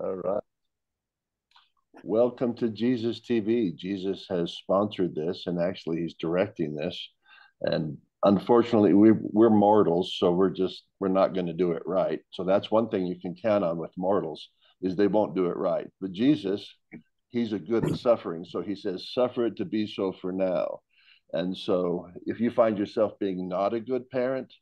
All right. Welcome to Jesus TV. Jesus has sponsored this, and actually, he's directing this. And unfortunately, we we're mortals, so we're just we're not going to do it right. So that's one thing you can count on with mortals is they won't do it right. But Jesus, he's a good at suffering, so he says, "Suffer it to be so for now." And so, if you find yourself being not a good parent,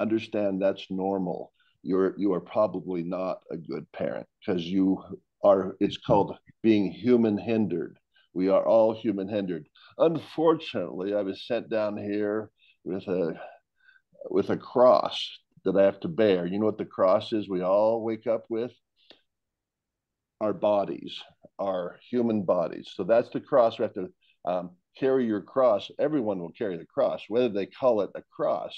understand that's normal. You're you are probably not a good parent because you are. It's called being human hindered. We are all human hindered. Unfortunately, I was sent down here with a with a cross that I have to bear. You know what the cross is? We all wake up with our bodies, our human bodies. So that's the cross. We have to um, carry your cross. Everyone will carry the cross, whether they call it a cross.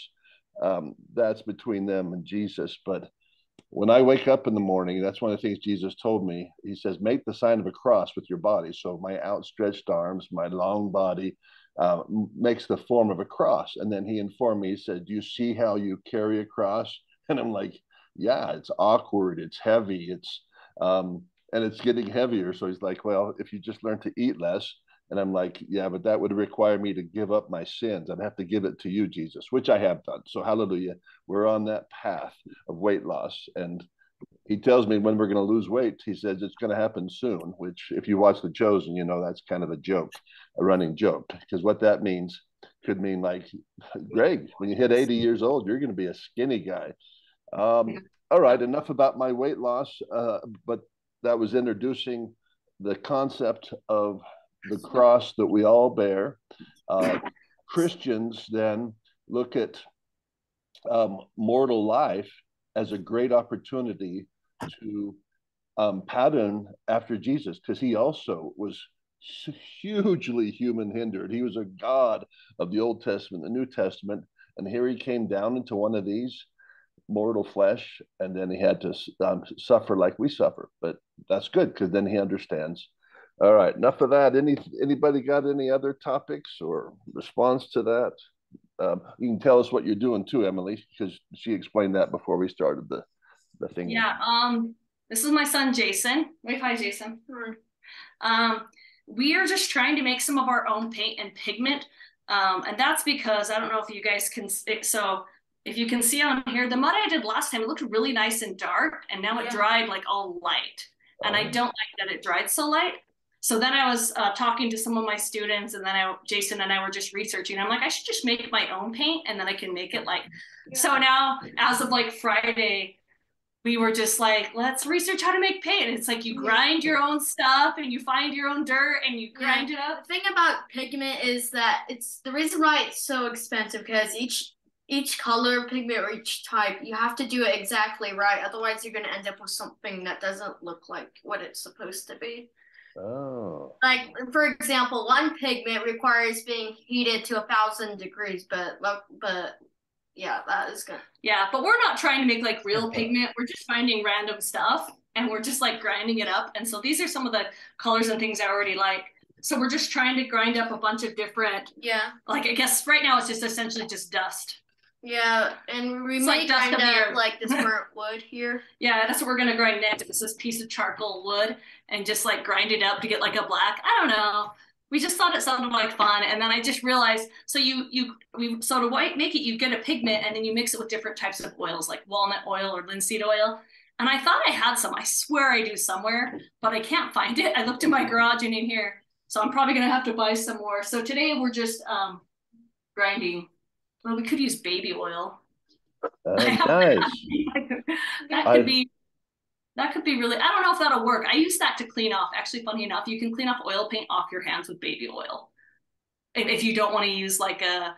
Um, that's between them and Jesus. But when I wake up in the morning, that's one of the things Jesus told me. He says, Make the sign of a cross with your body. So my outstretched arms, my long body uh, makes the form of a cross. And then he informed me, he said, Do you see how you carry a cross? And I'm like, Yeah, it's awkward, it's heavy, it's, um, and it's getting heavier. So he's like, Well, if you just learn to eat less, and I'm like, yeah, but that would require me to give up my sins. I'd have to give it to you, Jesus, which I have done. So, hallelujah. We're on that path of weight loss. And he tells me when we're going to lose weight, he says it's going to happen soon, which, if you watch The Chosen, you know that's kind of a joke, a running joke. Because what that means could mean like, Greg, when you hit 80 years old, you're going to be a skinny guy. Um, all right, enough about my weight loss, uh, but that was introducing the concept of the cross that we all bear. Uh, Christians then look at um, mortal life as a great opportunity to um, pattern after Jesus because he also was hugely human hindered. He was a God of the Old Testament, the New Testament, and here he came down into one of these mortal flesh, and then he had to um, suffer like we suffer. But that's good because then he understands all right, enough of that. Any anybody got any other topics or response to that? Um, you can tell us what you're doing too, Emily, because she explained that before we started the the thing. Yeah. Um. This is my son Jason. Wave hi, Jason. Um. We are just trying to make some of our own paint and pigment, um, and that's because I don't know if you guys can. So if you can see on here, the mud I did last time it looked really nice and dark, and now it yeah. dried like all light. And I oh. don't like that it dried so light. So then I was uh, talking to some of my students, and then I, Jason and I were just researching. I'm like, I should just make my own paint, and then I can make it like. Yeah. So now, as of like Friday, we were just like, let's research how to make paint. And it's like you grind your own stuff, and you find your own dirt, and you grind yeah. it up. The thing about pigment is that it's the reason why it's so expensive because each each color pigment or each type you have to do it exactly right otherwise you're going to end up with something that doesn't look like what it's supposed to be Oh. Like for example, one pigment requires being heated to a thousand degrees, but but yeah, that is good. Yeah, but we're not trying to make like real pigment. We're just finding random stuff and we're just like grinding it up. And so these are some of the colors and things I already like. So we're just trying to grind up a bunch of different. Yeah. Like I guess right now it's just essentially just dust. Yeah, and we it's might like like this burnt wood here. Yeah, that's what we're gonna grind next. It's this piece of charcoal wood and just like grind it up to get like a black. I don't know. We just thought it sounded like fun, and then I just realized. So you you we so to white make it, you get a pigment, and then you mix it with different types of oils like walnut oil or linseed oil. And I thought I had some. I swear I do somewhere, but I can't find it. I looked in my garage and in here, so I'm probably gonna have to buy some more. So today we're just um, grinding well, we could use baby oil. Nice. that could be that could be really i don't know if that'll work. I use that to clean off. Actually funny enough you can clean off oil paint off your hands with baby oil. If, if you don't want to use like a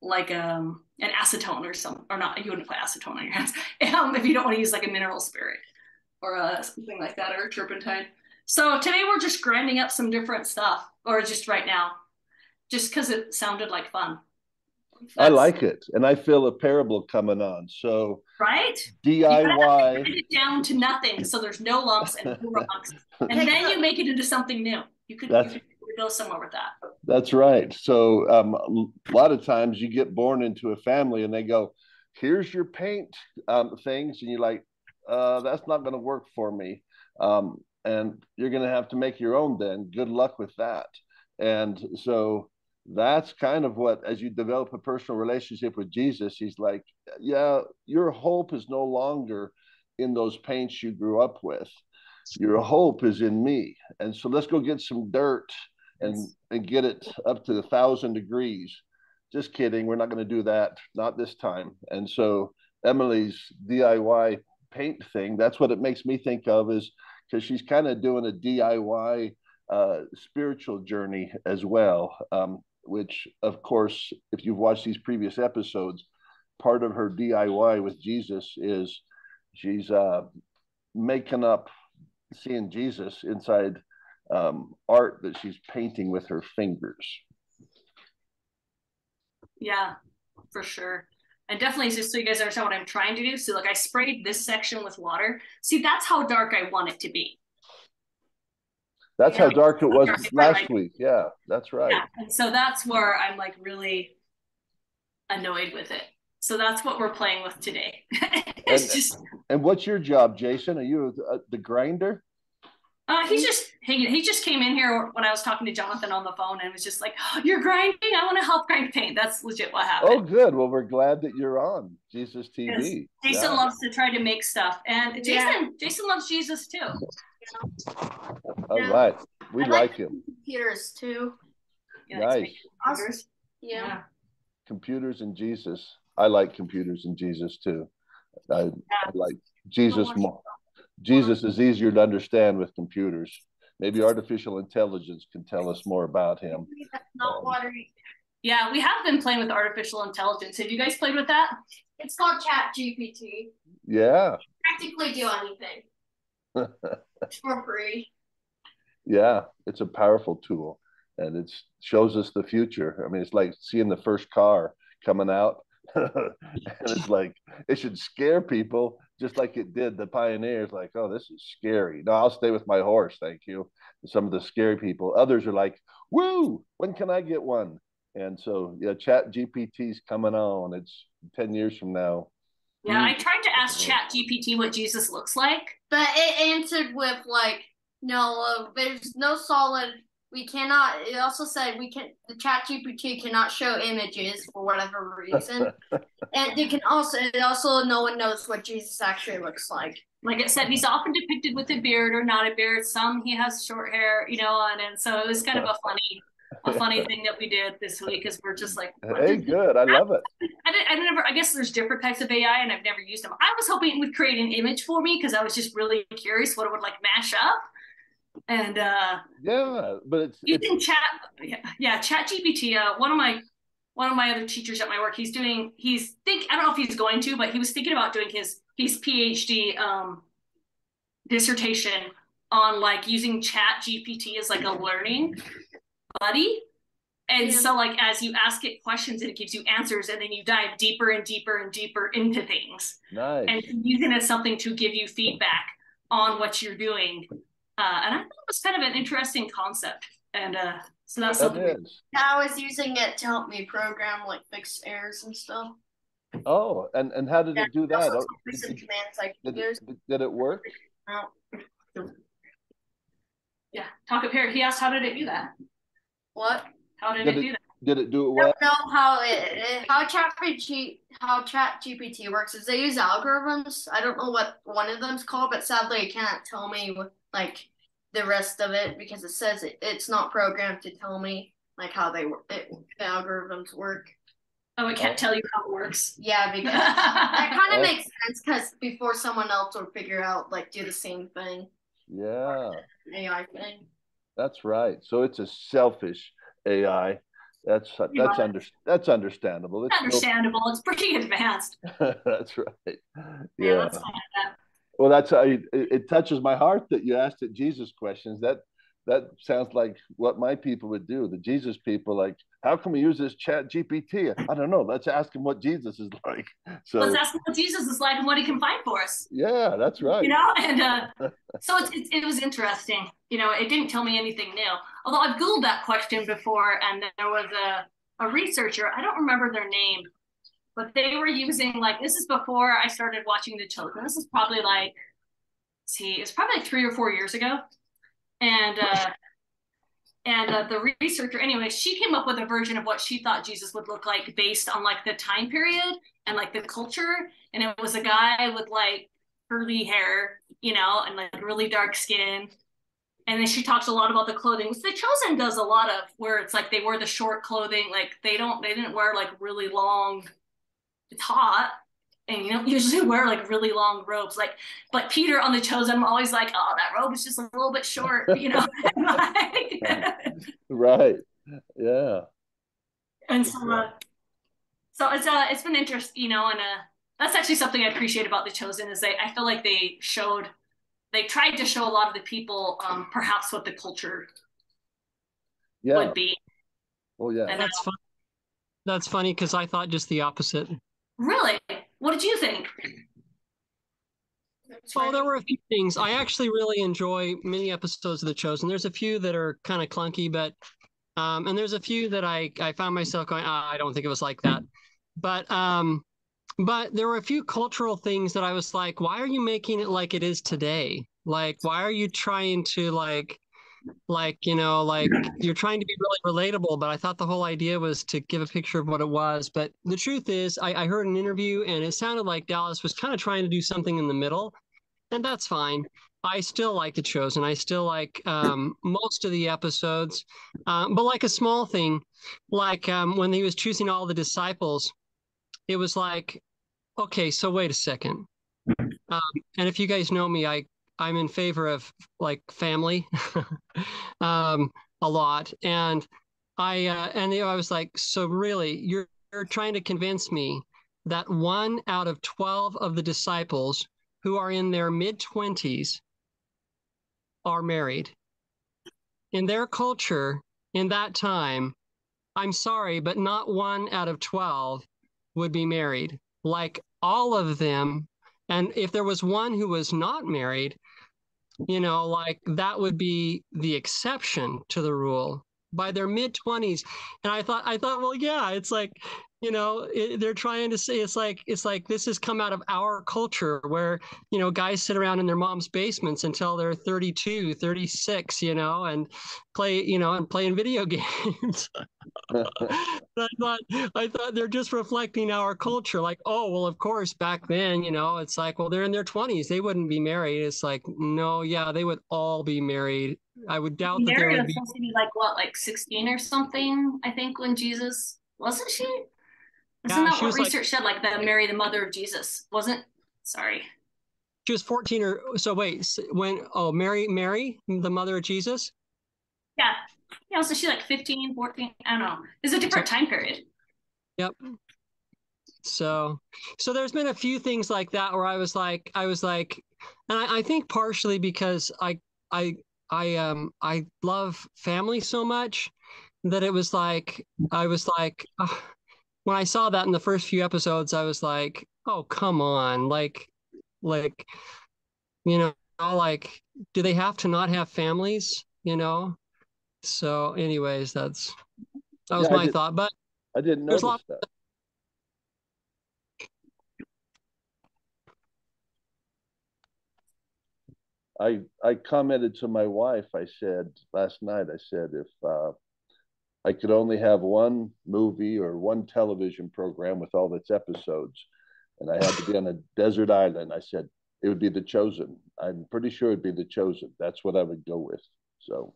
like um an acetone or something or not you wouldn't put acetone on your hands. Um, if you don't want to use like a mineral spirit or uh, something like that or turpentine. So today we're just grinding up some different stuff or just right now just because it sounded like fun I like it, and I feel a parable coming on. So right, DIY it down to nothing, so there's no lumps and no rocks, and then you make it into something new. You could, you could go somewhere with that. That's right. So um, a lot of times you get born into a family, and they go, "Here's your paint um, things," and you're like, uh, that's not going to work for me. Um, and you're going to have to make your own then. Good luck with that. And so that's kind of what, as you develop a personal relationship with Jesus, he's like, yeah, your hope is no longer in those paints you grew up with. Your hope is in me. And so let's go get some dirt and, and get it up to a thousand degrees. Just kidding. We're not going to do that. Not this time. And so Emily's DIY paint thing, that's what it makes me think of is because she's kind of doing a DIY uh, spiritual journey as well. Um, which, of course, if you've watched these previous episodes, part of her DIY with Jesus is she's uh, making up seeing Jesus inside um, art that she's painting with her fingers. Yeah, for sure. And definitely, just so you guys understand what I'm trying to do. So, like, I sprayed this section with water. See, that's how dark I want it to be. That's how dark it was last week. Yeah, that's right. Yeah. So that's where I'm like really annoyed with it. So that's what we're playing with today. it's and, just. And what's your job, Jason? Are you uh, the grinder? Uh, he's just hanging. He just came in here when I was talking to Jonathan on the phone and was just like, oh, "You're grinding. I want to help grind paint." That's legit what happened. Oh, good. Well, we're glad that you're on Jesus TV. Jason yeah. loves to try to make stuff, and Jason, yeah. Jason loves Jesus too. All yeah. right, we like, like, him. Computers too. nice. Computers. Yeah. yeah. Computers and Jesus. I like computers and Jesus too. I, I like Jesus more. Jesus is easier to understand with computers. Maybe artificial intelligence can tell us more about him. Not um, Yeah, we have been playing with artificial intelligence. Have you guys played with that? It's called Chat GPT. Yeah. Practically do anything. for free. Yeah, it's a powerful tool and it shows us the future. I mean, it's like seeing the first car coming out. and it's like it should scare people just like it did the pioneers like oh this is scary no i'll stay with my horse thank you some of the scary people others are like woo when can i get one and so yeah chat gpt's coming on it's 10 years from now yeah, I mm. tried to ask Chat GPT what Jesus looks like. But it answered with like, no, uh, there's no solid. We cannot. It also said we can. The Chat GPT cannot show images for whatever reason, and it can also. It also no one knows what Jesus actually looks like. Like it said, he's often depicted with a beard or not a beard. Some he has short hair, you know, and and so it was kind of a funny a funny thing that we did this week is we're just like, hey, good, I love it. I, did, I never, I guess there's different types of AI, and I've never used them. I was hoping it would create an image for me because I was just really curious what it would like mash up. And uh yeah, but it's using chat, yeah, yeah, Chat GPT. Uh, one of my one of my other teachers at my work, he's doing, he's think, I don't know if he's going to, but he was thinking about doing his his PhD um dissertation on like using Chat GPT as like a learning buddy. And yeah. so, like, as you ask it questions, it gives you answers, and then you dive deeper and deeper and deeper into things. Nice. And using it as something to give you feedback on what you're doing. Uh, and I thought it was kind of an interesting concept. And uh, so that's that something. Is. I was using it to help me program, like, fix errors and stuff. Oh, and, and how did yeah, it do that? Oh, did, commands, like, did, it, did it work? Yeah, talk up here. He asked, how did it do that? What? How did, did it, it, do that? Did it do it well? I don't know how it, how chat GPT how chat GPT works is they use algorithms. I don't know what one of them's called, but sadly it can't tell me like the rest of it because it says it, it's not programmed to tell me like how they work it, the algorithms work. Oh, it can't oh. tell you how it works. Yeah, because that kind of oh. makes sense because before someone else will figure out like do the same thing. Yeah. AI thing. That's right. So it's a selfish AI. That's that's under that's understandable. It's understandable. No... It's pretty advanced. that's right. Yeah. yeah well, that's you, it, it touches my heart that you asked it Jesus questions. That that sounds like what my people would do. The Jesus people, like, how can we use this chat GPT? I don't know. Let's ask him what Jesus is like. So let's ask him what Jesus is like and what he can find for us. Yeah, that's right. You know, and uh, so it's, it, it was interesting. You know, it didn't tell me anything new. Although I've Googled that question before, and there was a, a researcher, I don't remember their name, but they were using like this is before I started watching The Chosen. This is probably like see, it's probably like three or four years ago, and uh, and uh, the researcher anyway, she came up with a version of what she thought Jesus would look like based on like the time period and like the culture, and it was a guy with like curly hair, you know, and like really dark skin. And then she talks a lot about the clothing, which The Chosen does a lot of, where it's like they wear the short clothing, like they don't, they didn't wear like really long. It's hot, and you don't usually wear like really long robes. Like, but Peter on The Chosen, I'm always like, oh, that robe is just a little bit short, you know. right. Yeah. And so, uh, so it's uh, it's been interesting, you know, and uh, that's actually something I appreciate about The Chosen is they I feel like they showed they tried to show a lot of the people um, perhaps what the culture yeah. would be. Oh yeah, and that's fun. That's funny because I thought just the opposite. Really? What did you think? Well, there were a few things. I actually really enjoy many episodes of The Chosen. There's a few that are kind of clunky, but um, and there's a few that I I found myself going, oh, I don't think it was like that. But um, but there were a few cultural things that I was like, why are you making it like it is today? Like, why are you trying to like, like, you know, like you're trying to be really relatable, but I thought the whole idea was to give a picture of what it was. But the truth is, I, I heard an interview and it sounded like Dallas was kind of trying to do something in the middle, and that's fine. I still like The shows and I still like um, most of the episodes, um, but like a small thing, like um, when he was choosing all the disciples, it was like, okay, so wait a second. Um, and if you guys know me, I I'm in favor of like family um, a lot, and I uh, and you know, I was like, so really, you're, you're trying to convince me that one out of twelve of the disciples who are in their mid twenties are married. In their culture, in that time, I'm sorry, but not one out of 12 would be married, like all of them. And if there was one who was not married, you know, like that would be the exception to the rule by their mid 20s and i thought i thought well yeah it's like you know it, they're trying to say it's like it's like this has come out of our culture where you know guys sit around in their mom's basements until they're 32 36 you know and play you know and playing video games. I thought i thought they're just reflecting our culture like oh well of course back then you know it's like well they're in their 20s they wouldn't be married. It's like no yeah they would all be married. I would doubt Mary that there would was supposed to be like what like 16 or something i think when jesus wasn't she isn't yeah, that what research like, said? Like that Mary, the mother of Jesus, wasn't? Sorry. She was 14 or so. Wait, when? Oh, Mary, Mary, the mother of Jesus. Yeah. Yeah. So she's like 15, 14. I don't know. It's a different time period. Yep. So, so there's been a few things like that where I was like, I was like, and I, I think partially because I, I, I, um, I love family so much that it was like, I was like, oh, when I saw that in the first few episodes, I was like, oh, come on. Like, like, you know, like, do they have to not have families? You know? So, anyways, that's that was yeah, my did, thought. But I didn't notice that. I I commented to my wife. I said last night. I said if uh, I could only have one movie or one television program with all its episodes, and I had to be on a desert island. I said it would be The Chosen. I'm pretty sure it'd be The Chosen. That's what I would go with. So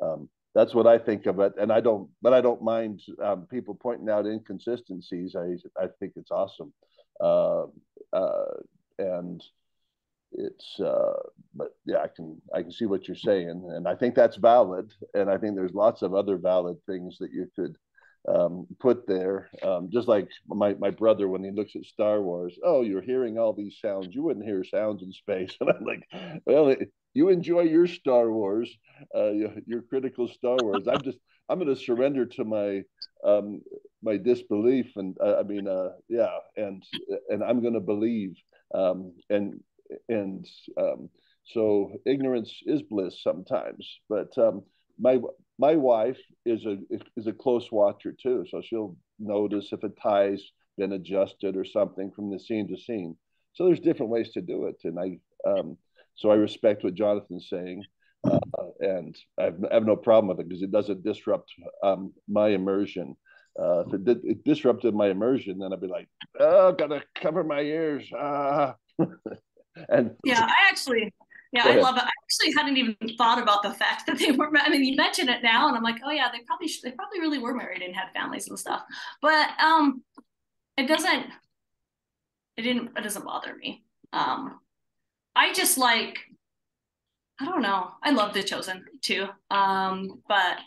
um, that's what I think of it, and I don't, but I don't mind um, people pointing out inconsistencies. I I think it's awesome, uh, uh, and it's uh, but yeah i can i can see what you're saying and i think that's valid and i think there's lots of other valid things that you could um, put there um, just like my, my brother when he looks at star wars oh you're hearing all these sounds. You wouldn't hear sounds in space. And i'm like well you enjoy your star wars uh, your, your critical star wars. I'm just i'm going to surrender to my um, my disbelief and uh, i mean uh, yeah and and i'm going to believe um, and and um, so ignorance is bliss sometimes. But um, my my wife is a is a close watcher too, so she'll notice if a tie's been adjusted or something from the scene to scene. So there's different ways to do it, and I um, so I respect what Jonathan's saying, uh, and I have, I have, no problem with it because it doesn't disrupt um, my immersion. Uh, if it, did, it disrupted my immersion, then I'd be like, "Oh, gotta cover my ears." Ah. and yeah, I actually, yeah, I love it. I actually hadn't even thought about the fact that they were. I mean, you mention it now, and I'm like, oh yeah, they probably they probably really were married and had families and stuff. But um, it doesn't. It didn't. It doesn't bother me. Um, I just like. I don't know. I love The Chosen too. Um, but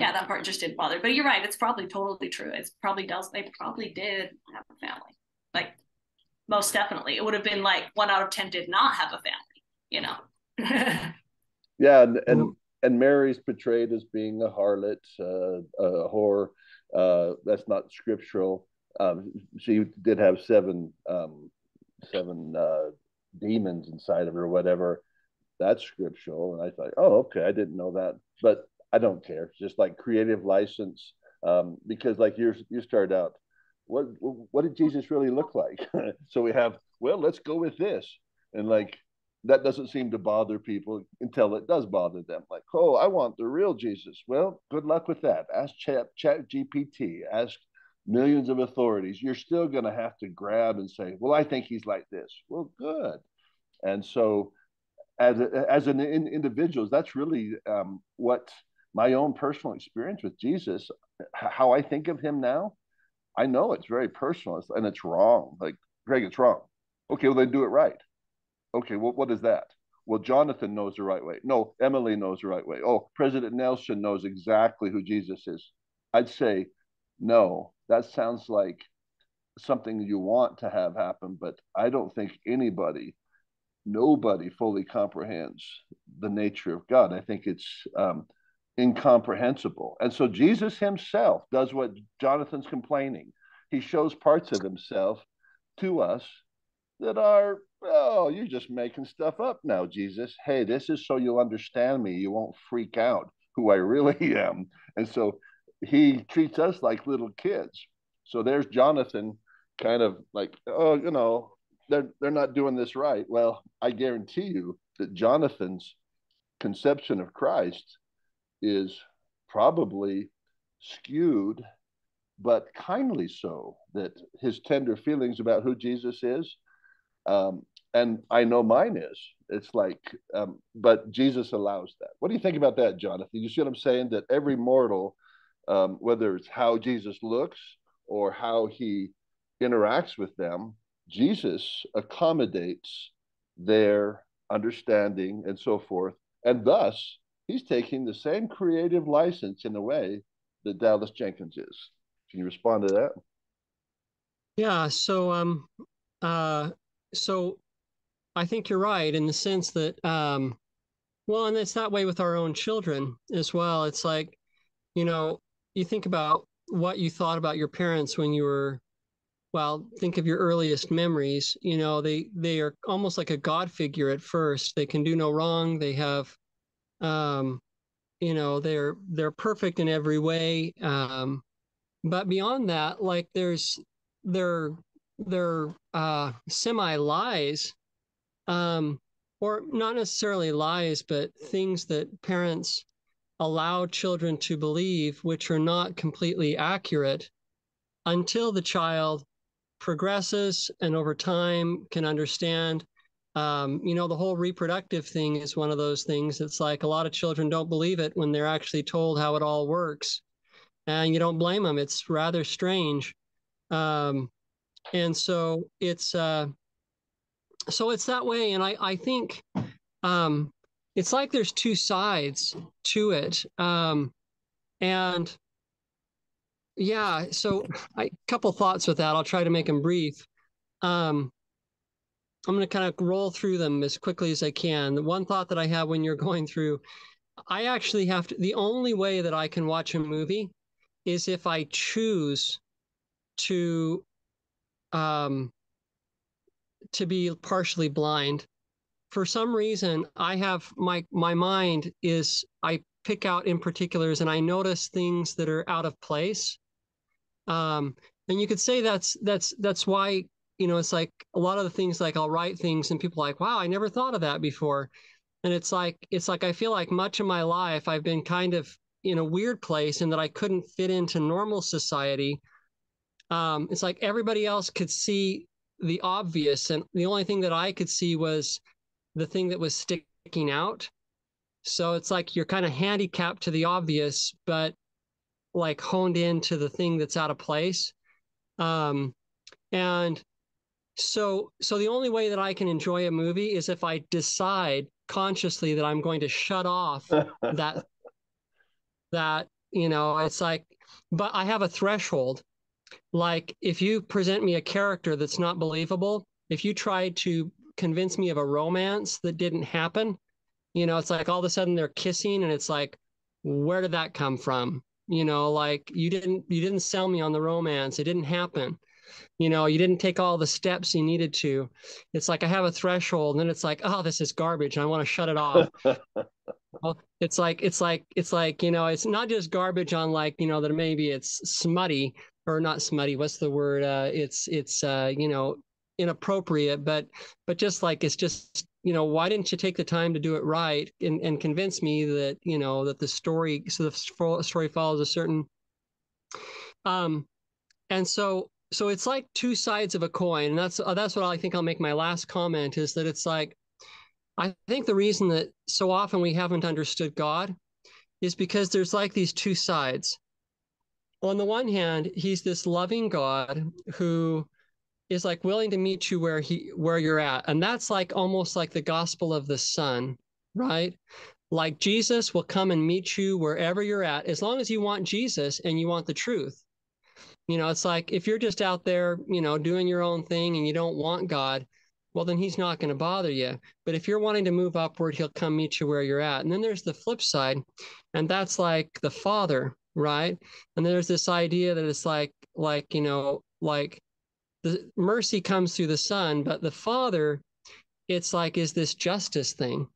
yeah, that part just didn't bother. But you're right. It's probably totally true. It's probably does. They probably did have a family. Like most definitely, it would have been like one out of ten did not have a family you know. yeah, and, and and Mary's portrayed as being a harlot, uh, a whore. Uh, that's not scriptural. Um, she did have seven um, seven uh, demons inside of her, whatever. That's scriptural, and I thought, oh, okay, I didn't know that, but I don't care. It's just like creative license, um, because like you you started out, what what did Jesus really look like? so we have, well, let's go with this, and like that doesn't seem to bother people until it does bother them. Like, oh, I want the real Jesus. Well, good luck with that. Ask Chat, Chat GPT, ask millions of authorities. You're still going to have to grab and say, well, I think he's like this. Well, good. And so, as, as an in, individual, that's really um, what my own personal experience with Jesus, how I think of him now. I know it's very personal and it's wrong. Like, Greg, it's wrong. Okay, well, then do it right Okay, well, what is that? Well, Jonathan knows the right way. No, Emily knows the right way. Oh, President Nelson knows exactly who Jesus is. I'd say, no, that sounds like something you want to have happen, but I don't think anybody, nobody fully comprehends the nature of God. I think it's um, incomprehensible. And so Jesus himself does what Jonathan's complaining. He shows parts of himself to us that are, oh, you're just making stuff up now, Jesus. Hey, this is so you'll understand me. You won't freak out who I really am. And so he treats us like little kids. So there's Jonathan kind of like, oh, you know, they're they're not doing this right. Well, I guarantee you that Jonathan's conception of Christ is probably skewed, but kindly so, that his tender feelings about who Jesus is um, and I know mine is. It's like, um, but Jesus allows that. What do you think about that, Jonathan? You see what I'm saying? That every mortal, um, whether it's how Jesus looks or how he interacts with them, Jesus accommodates their understanding and so forth. And thus, he's taking the same creative license in a way that Dallas Jenkins is. Can you respond to that? Yeah. So, um, uh, so I think you're right in the sense that, um, well, and it's that way with our own children as well. It's like, you know, you think about what you thought about your parents when you were, well, think of your earliest memories. You know, they they are almost like a god figure at first. They can do no wrong. They have, um, you know, they're they're perfect in every way. Um, but beyond that, like there's they're they're uh, semi lies, um, or not necessarily lies, but things that parents allow children to believe, which are not completely accurate until the child progresses and over time can understand. Um, you know, the whole reproductive thing is one of those things. It's like a lot of children don't believe it when they're actually told how it all works. And you don't blame them. It's rather strange. Um, and so it's uh so it's that way and i i think um it's like there's two sides to it um and yeah so a couple thoughts with that i'll try to make them brief um i'm going to kind of roll through them as quickly as i can the one thought that i have when you're going through i actually have to the only way that i can watch a movie is if i choose to um, to be partially blind. For some reason, I have my my mind is I pick out in particulars and I notice things that are out of place. Um, and you could say that's that's that's why you know it's like a lot of the things like I'll write things and people like wow I never thought of that before, and it's like it's like I feel like much of my life I've been kind of in a weird place in that I couldn't fit into normal society. Um, it's like everybody else could see the obvious, and the only thing that I could see was the thing that was sticking out. So it's like you're kind of handicapped to the obvious, but like honed into the thing that's out of place. Um, and so so the only way that I can enjoy a movie is if I decide consciously that I'm going to shut off that that you know it's like but I have a threshold. Like if you present me a character that's not believable if you try to convince me of a romance that didn't happen you know it's like all of a sudden they're kissing and it's like where did that come from? You know like you didn't you didn't sell me on the romance. It didn't happen you know you didn't take all the steps you needed to. It's like i have a threshold and then it's like oh this is garbage and i want to shut it off. Well, it's like it's like it's like you know it's not just garbage on like you know that maybe it's smutty or not smutty what's the word uh it's it's uh you know inappropriate but but just like it's just you know why didn't you take the time to do it right and, and convince me that you know that the story so the story follows a certain um and so so it's like two sides of a coin. And that's uh, that's what i think i'll make my last comment is that it's like i think the reason that so often we haven't understood god is because there's like these two sides. On the one hand he's this loving god who is like willing to meet you where he where you're at. And that's like almost like the gospel of the son right? Like jesus will come and meet you wherever you're at as long as you want jesus and you want the truth you know it's like if you're just out there you know doing your own thing and you don't want god well then he's not going to bother you. But if you're wanting to move upward he'll come meet you where you're at. And then there's the flip side and that's like the father right? And there's this idea that it's like like you know like the mercy comes through the son but the father it's like is this justice thing.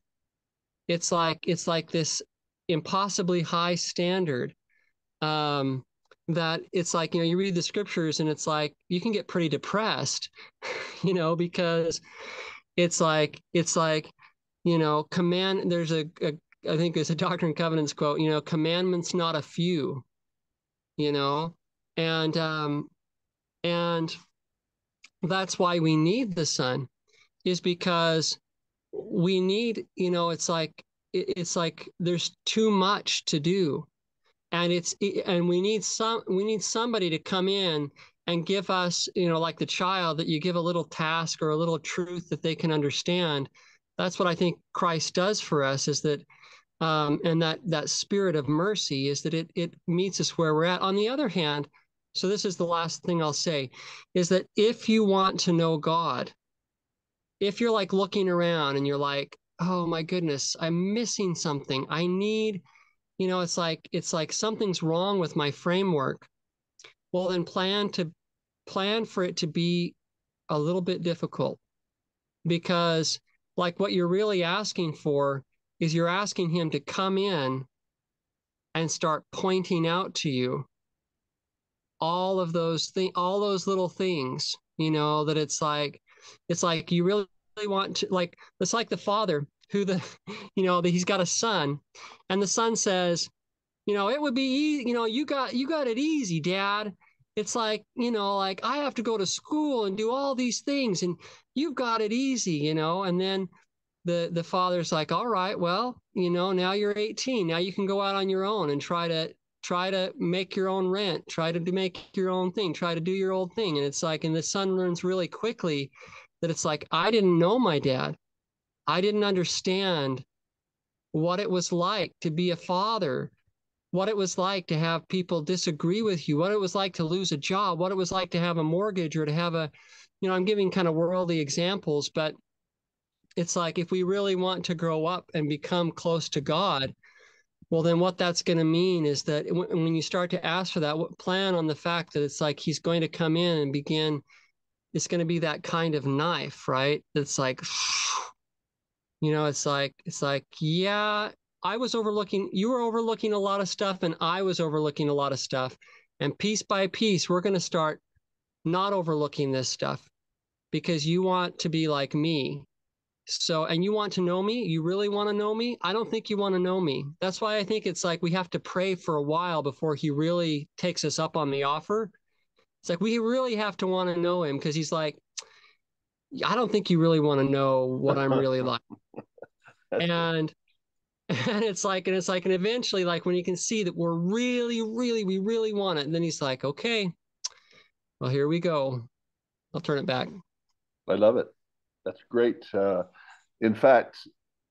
It's like it's like this impossibly high standard um that it's like you know you read the scriptures and it's like you can get pretty depressed you know because it's like it's like you know command there's a, a I think it's a doctrine and covenants quote you know commandments not a few you know? And um and that's why we need the son is because we need you know it's like it's like there's too much to do and it's and we need some we need somebody to come in and give us you know like the child that you give a little task or a little truth that they can understand that's what i think christ does for us is that um, and that that spirit of mercy is that it it meets us where we're at on the other hand so this is the last thing I'll say is that if you want to know God, if you're like looking around and you're like, oh my goodness, I'm missing something. I need, you know, it's like it's like something's wrong with my framework. Well, then plan to plan for it to be a little bit difficult because like what you're really asking for is you're asking him to come in and start pointing out to you all of those things, all those little things, you know, that it's like, it's like you really want to, like, it's like the father who the, you know, that he's got a son and the son says, you know, it would be easy, you know, you got, you got it easy, dad. It's like, you know, like I have to go to school and do all these things and you've got it easy, you know, and then the the father's like all right well you know now you're 18 now you can go out on your own and try to try to make your own rent, try to make your own thing, try to do your own thing. And it's like, and the son learns really quickly that it's like, I didn't know my dad. I didn't understand what it was like to be a father, what it was like to have people disagree with you, what it was like to lose a job, what it was like to have a mortgage or to have a, you know, I'm giving kind of worldly examples, but it's like if we really want to grow up and become close to God, well then what that's going to mean is that when you start to ask for that plan on the fact that it's like he's going to come in and begin it's going to be that kind of knife right? It's like you know it's like it's like yeah i was overlooking you were overlooking a lot of stuff and i was overlooking a lot of stuff and piece by piece we're going to start not overlooking this stuff because you want to be like me. So, and you want to know me? You really want to know me? I don't think you want to know me. That's why I think it's like we have to pray for a while before he really takes us up on the offer. It's like we really have to want to know him because he's like, I don't think you really want to know what I'm really like. and and it's like and it's like and eventually like when you can see that we're really really we really want it and then he's like okay well here we go. I'll turn it back. I love it. That's great uh, in fact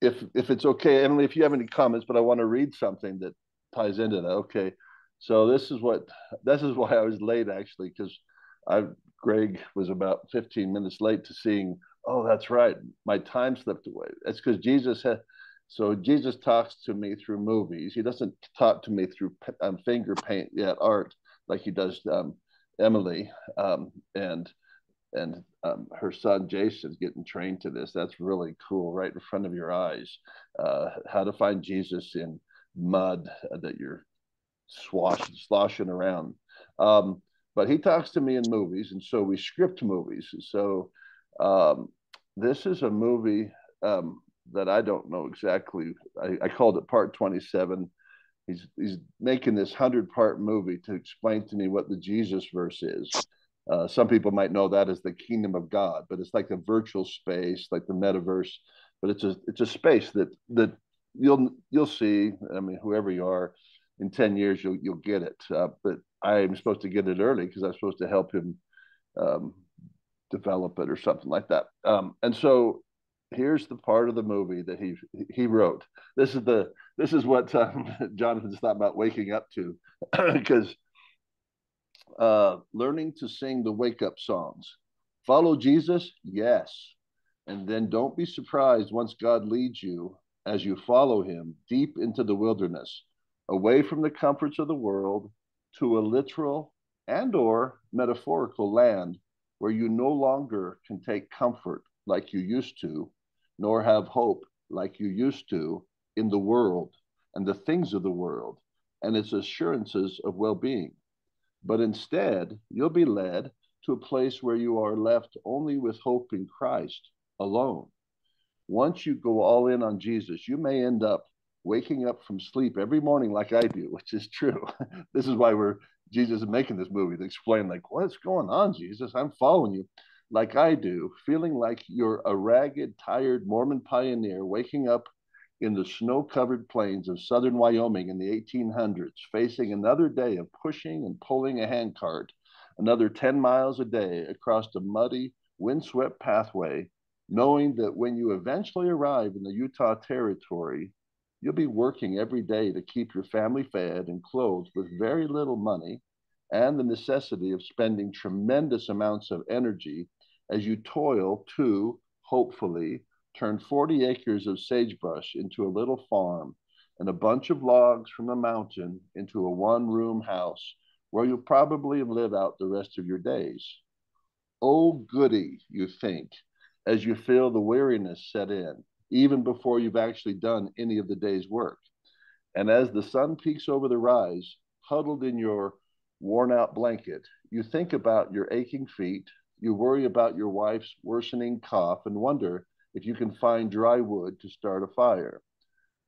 if if it's okay emily if you have any comments but i want to read something that ties into that okay. So this is what this is why i was late actually because i greg was about 15 minutes late to seeing oh that's right my time slipped away that's because jesus had so Jesus talks to me through movies. He doesn't talk to me through um, finger paint yet art like he does um, Emily um, and and um, her son Jason's getting trained to this. That's really cool, right in front of your eyes. Uh, how to find Jesus in mud that you're swashing, sloshing around. Um, but he talks to me in movies, and so we script movies. So um, this is a movie um, that I don't know exactly. I, I called it part 27. He's, he's making this 100 part movie to explain to me what the Jesus verse is. Uh, some people might know that as the kingdom of God, but it's like a virtual space, like the metaverse. But it's a it's a space that that you'll you'll see. I mean, whoever you are, in ten years you'll you'll get it. Uh, but I'm supposed to get it early because I'm supposed to help him um, develop it or something like that. Um, and so here's the part of the movie that he he wrote. This is the this is what um, Jonathan's thought about waking up to, because uh, learning to sing the wake up songs. Follow Jesus, yes, and then don't be surprised once God leads you as you follow Him deep into the wilderness, away from the comforts of the world, to a literal and or metaphorical land where you no longer can take comfort like you used to nor have hope like you used to in the world and the things of the world and its assurances of well being. But instead, you'll be led to a place where you are left only with hope in Christ alone. Once you go all in on Jesus, you may end up waking up from sleep every morning like I do, which is true. this is why we're Jesus is making this movie to explain, like, what's going on, Jesus? I'm following you like I do, feeling like you're a ragged, tired Mormon pioneer waking up in the snow covered plains of southern Wyoming in the 1800s, facing another day of pushing and pulling a handcart, another 10 miles a day across a muddy, windswept pathway, knowing that when you eventually arrive in the Utah Territory, you'll be working every day to keep your family fed and clothed with very little money and the necessity of spending tremendous amounts of energy as you toil to, hopefully, turn 40 acres of sagebrush into a little farm and a bunch of logs from a mountain into a one room house where you'll probably live out the rest of your days. Oh, goody, you think, as you feel the weariness set in, even before you've actually done any of the day's work. And as the sun peeks over the rise, huddled in your worn out blanket, you think about your aching feet, you worry about your wife's worsening cough and wonder if you can find dry wood to start a fire.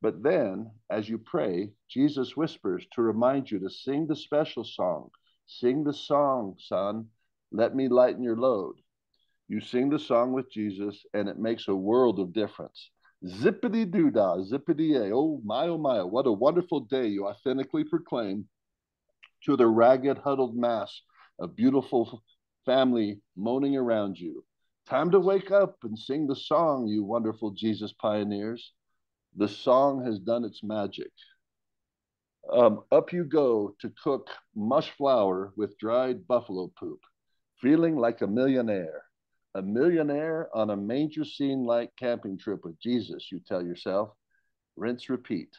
But then, as you pray, Jesus whispers to remind you to sing the special song. Sing the song, son. Let me lighten your load. You sing the song with Jesus, and it makes a world of difference. Zippity doo dah, zippity a. Oh my, oh my, what a wonderful day you authentically proclaim to the ragged, huddled mass of beautiful family moaning around you. Time to wake up and sing the song, you wonderful Jesus pioneers. The song has done its magic. Um, up you go to cook mush flour with dried buffalo poop, feeling like a millionaire. A millionaire on a manger scene like camping trip with Jesus, you tell yourself. Rinse, repeat.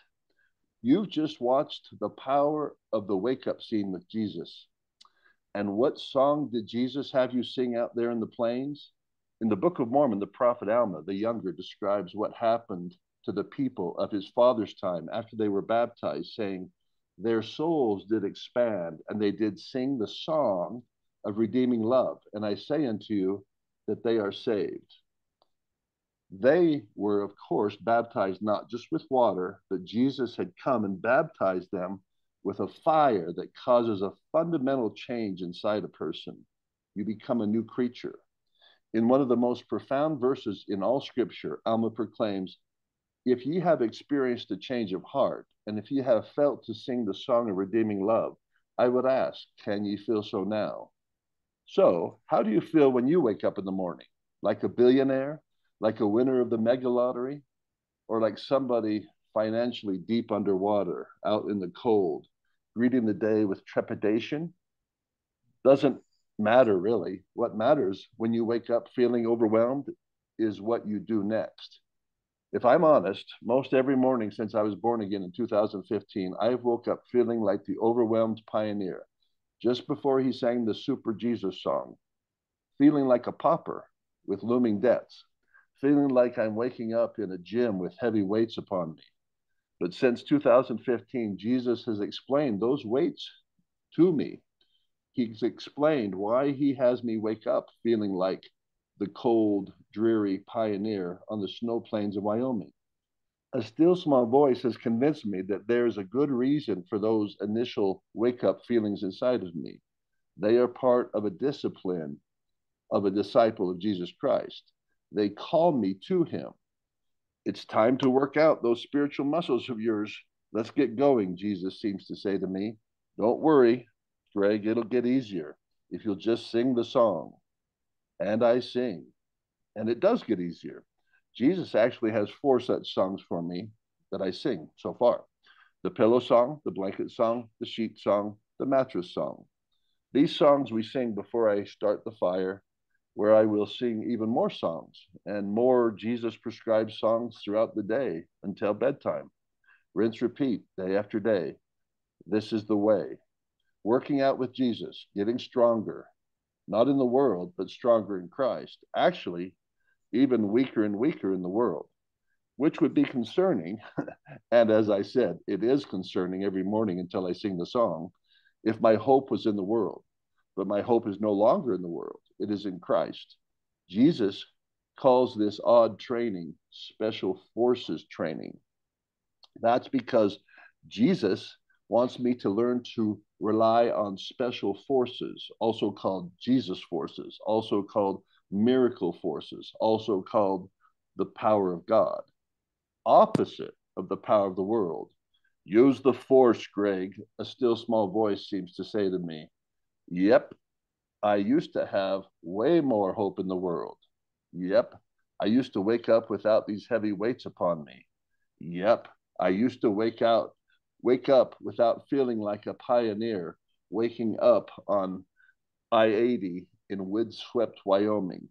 You've just watched the power of the wake up scene with Jesus. And what song did Jesus have you sing out there in the plains? In the Book of Mormon, the prophet Alma, the younger, describes what happened to the people of his father's time after they were baptized, saying, Their souls did expand, and they did sing the song of redeeming love. And I say unto you that they are saved. They were, of course, baptized not just with water, but Jesus had come and baptized them with a fire that causes a fundamental change inside a person. You become a new creature. In one of the most profound verses in all scripture, Alma proclaims, If ye have experienced a change of heart, and if ye have felt to sing the song of redeeming love, I would ask, can ye feel so now? So, how do you feel when you wake up in the morning? Like a billionaire? Like a winner of the mega lottery? Or like somebody financially deep underwater, out in the cold, greeting the day with trepidation? Doesn't matter really. What matters when you wake up feeling overwhelmed is what you do next. If I'm honest, most every morning since I was born again in 2015, I have woke up feeling like the overwhelmed pioneer just before he sang the Super Jesus song, feeling like a pauper with looming debts, feeling like I'm waking up in a gym with heavy weights upon me. But since 2015, Jesus has explained those weights to me. He's explained why he has me wake up feeling like the cold, dreary pioneer on the snow plains of Wyoming a still small voice has convinced me that there's a good reason for those initial wake up feelings inside of me. They are part of a discipline of a disciple of Jesus Christ. They call me to him. It's time to work out those spiritual muscles of yours. Let's get going, Jesus seems to say to me. Don't worry, Greg, it'll get easier if you'll just sing the song. And I sing, and it does get easier. Jesus actually has four such songs for me that I sing so far the pillow song, the blanket song, the sheet song, the mattress song. These songs we sing before I start the fire, where I will sing even more songs and more Jesus prescribed songs throughout the day until bedtime. Rinse, repeat day after day. This is the way. Working out with Jesus, getting stronger, not in the world, but stronger in Christ. Actually, even weaker and weaker in the world, which would be concerning. and as I said, it is concerning every morning until I sing the song. If my hope was in the world, but my hope is no longer in the world, it is in Christ. Jesus calls this odd training special forces training. That's because Jesus wants me to learn to rely on special forces, also called Jesus forces, also called miracle forces, also called the power of God, opposite of the power of the world. Use the force, Greg, a still small voice seems to say to me. Yep, I used to have way more hope in the world. Yep, I used to wake up without these heavy weights upon me. Yep, I used to wake out, wake up without feeling like a pioneer, waking up on I 80 in windswept Wyoming.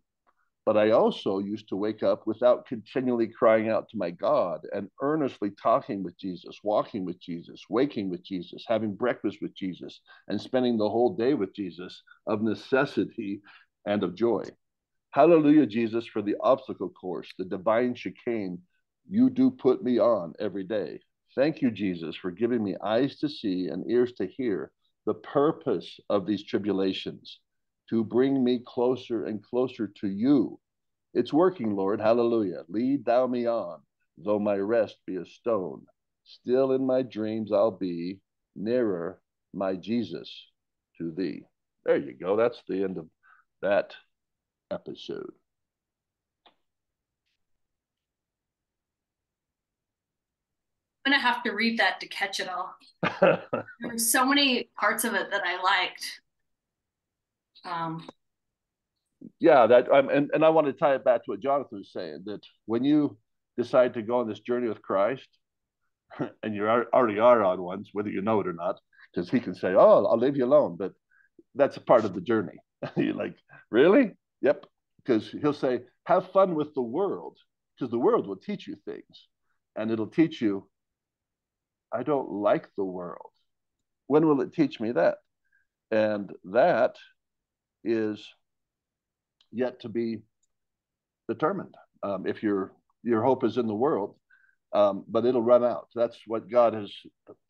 But I also used to wake up without continually crying out to my God and earnestly talking with Jesus, walking with Jesus, waking with Jesus, having breakfast with Jesus, and spending the whole day with Jesus of necessity and of joy. Hallelujah, Jesus, for the obstacle course, the divine chicane you do put me on every day. Thank you, Jesus, for giving me eyes to see and ears to hear the purpose of these tribulations to bring me closer and closer to you. It's working, Lord. Hallelujah. Lead thou me on, though my rest be a stone. Still in my dreams I'll be nearer, my Jesus, to thee. There you go. That's the end of that episode. I'm gonna have to read that to catch it all. There's so many parts of it that I liked. Um, yeah, that um, and and I want to tie it back to what Jonathan was saying that when you decide to go on this journey with Christ, and you already are on one, whether you know it or not, because He can say, "Oh, I'll leave you alone," but that's a part of the journey. You're like, really? Yep. Because He'll say, "Have fun with the world," because the world will teach you things, and it'll teach you. I don't like the world. When will it teach me that? And that is yet to be determined. Um, if your your hope is in the world, um, but it'll run out. That's what God has.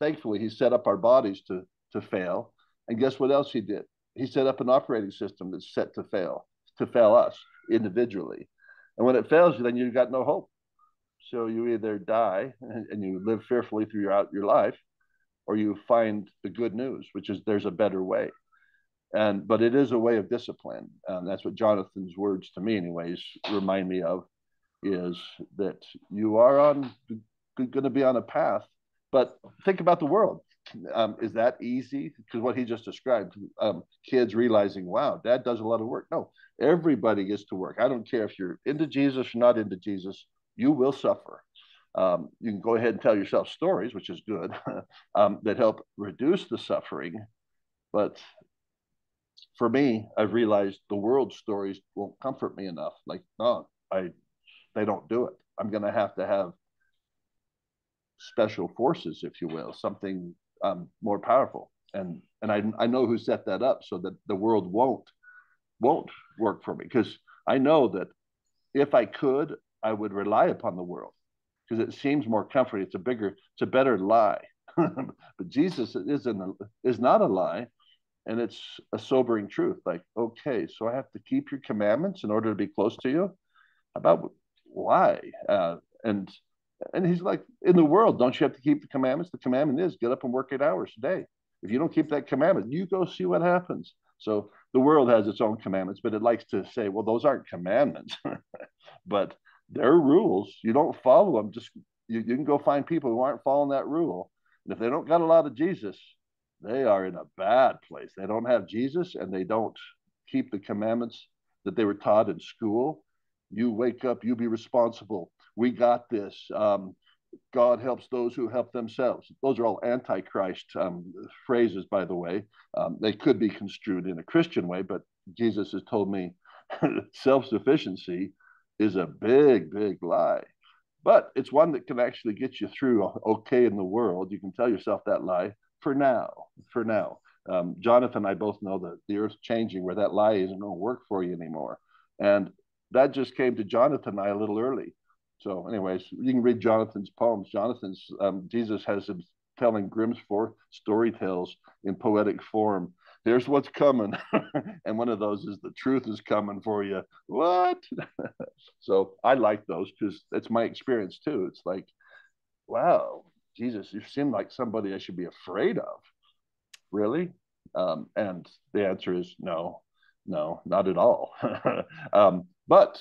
Thankfully, He set up our bodies to to fail, and guess what else He did? he set up an operating system that's set to fail, to fail us individually. And when it fails you, then you've got no hope. So you either die and you live fearfully throughout your life, or you find the good news, which is there's a better way. And but it is a way of discipline. And that's what Jonathan's words to me, anyways, remind me of, is that you are on going to be on a path. But think about the world. Um, is that easy? Because what he just described, um, kids realizing, wow, dad does a lot of work. No, everybody gets to work. I don't care if you're into Jesus or not into Jesus, you will suffer. Um, you can go ahead and tell yourself stories, which is good, um, that help reduce the suffering. But for me, I've realized the world stories won't comfort me enough. Like, no, I, they don't do it. I'm going to have to have special forces, if you will, something um, more powerful. And and I I know who set that up so that the world won't won't work for me because I know that if I could, I would rely upon the world because it seems more comforting. It's a bigger, it's a better lie. but Jesus isn't a, is not a lie, and it's a sobering truth. Like, okay, so I have to keep your commandments in order to be close to you. About why? Uh, and and he's like, in the world, don't you have to keep the commandments? The commandment is get up and work eight hours a day. If you don't keep that commandment, you go see what happens. So the world has its own commandments, but it likes to say, well, those aren't commandments. but they're rules. You don't follow them. Just you, you can go find people who aren't following that rule. And if they don't got a lot of Jesus, they are in a bad place. They don't have Jesus and they don't keep the commandments that they were taught in school. You wake up, you be responsible. We got this. Um, God helps those who help themselves. Those are all antichrist um, phrases, by the way. Um, they could be construed in a Christian way, but Jesus has told me self sufficiency is a big, big lie. But it's one that can actually get you through okay in the world. You can tell yourself that lie for now. For now. Um, Jonathan and I both know that the earth's changing where that lie isn't going to work for you anymore. And that just came to Jonathan and I a little early. So, anyways, you can read Jonathan's poems. Jonathan's um, Jesus has him telling Grimm's four story tales in poetic form here's what's coming. and one of those is the truth is coming for you. What? so I like those because it's my experience too. It's like, wow, Jesus, you seem like somebody I should be afraid of. Really? Um, and the answer is no, no, not at all. um, but